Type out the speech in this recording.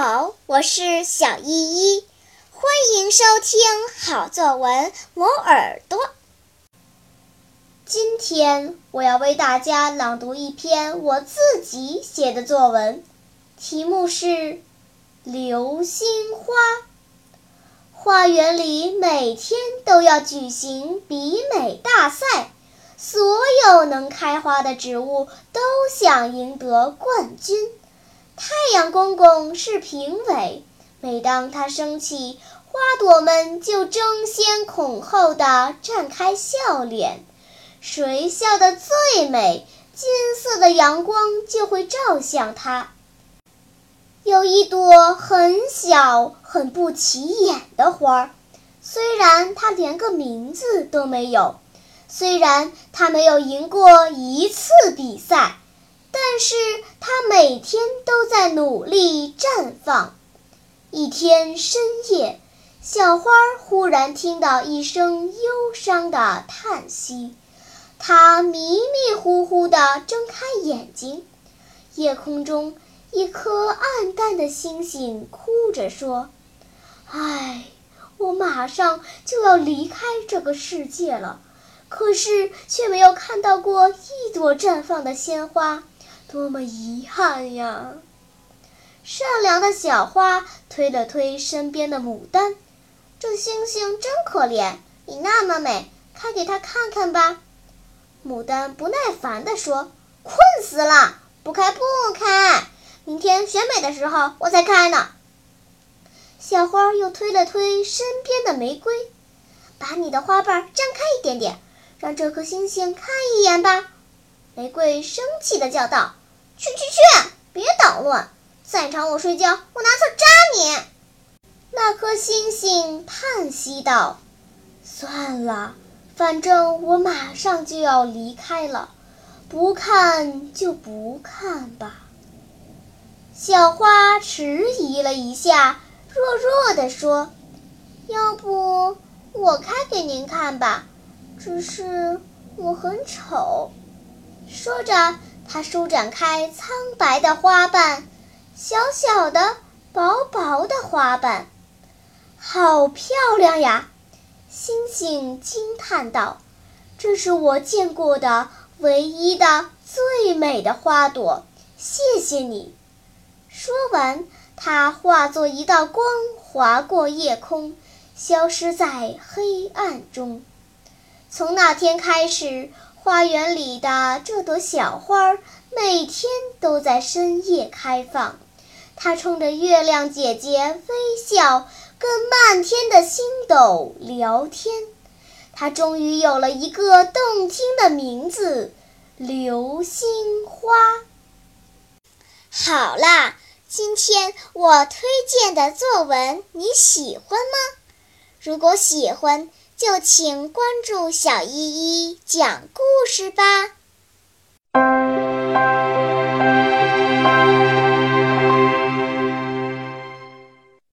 好我是小依依，欢迎收听好作文磨耳朵。今天我要为大家朗读一篇我自己写的作文，题目是《流星花》。花园里每天都要举行比美大赛，所有能开花的植物都想赢得冠军。太阳公公是评委，每当他升起，花朵们就争先恐后地绽开笑脸。谁笑得最美，金色的阳光就会照向他。有一朵很小、很不起眼的花儿，虽然它连个名字都没有，虽然它没有赢过一次比赛。但是它每天都在努力绽放。一天深夜，小花忽然听到一声忧伤的叹息，它迷迷糊糊地睁开眼睛，夜空中一颗暗淡的星星哭着说：“唉，我马上就要离开这个世界了，可是却没有看到过一朵绽放的鲜花。”多么遗憾呀！善良的小花推了推身边的牡丹，这星星真可怜，你那么美，开给他看看吧。牡丹不耐烦地说：“困死了，不开不开，明天选美的时候我才开呢。”小花又推了推身边的玫瑰，把你的花瓣张开一点点，让这颗星星看一眼吧。玫瑰生气地叫道。去去去！别捣乱！再吵我睡觉，我拿刺扎你！那颗星星叹息道：“算了，反正我马上就要离开了，不看就不看吧。”小花迟疑了一下，弱弱地说：“要不我开给您看吧？只是我很丑。”说着。它舒展开苍白的花瓣，小小的、薄薄的花瓣，好漂亮呀！星星惊叹道：“这是我见过的唯一的最美的花朵，谢谢你。”说完，它化作一道光，划过夜空，消失在黑暗中。从那天开始。花园里的这朵小花每天都在深夜开放，它冲着月亮姐姐微笑，跟漫天的星斗聊天。它终于有了一个动听的名字——流星花。好啦，今天我推荐的作文你喜欢吗？如果喜欢，就请关注小依依讲故事吧。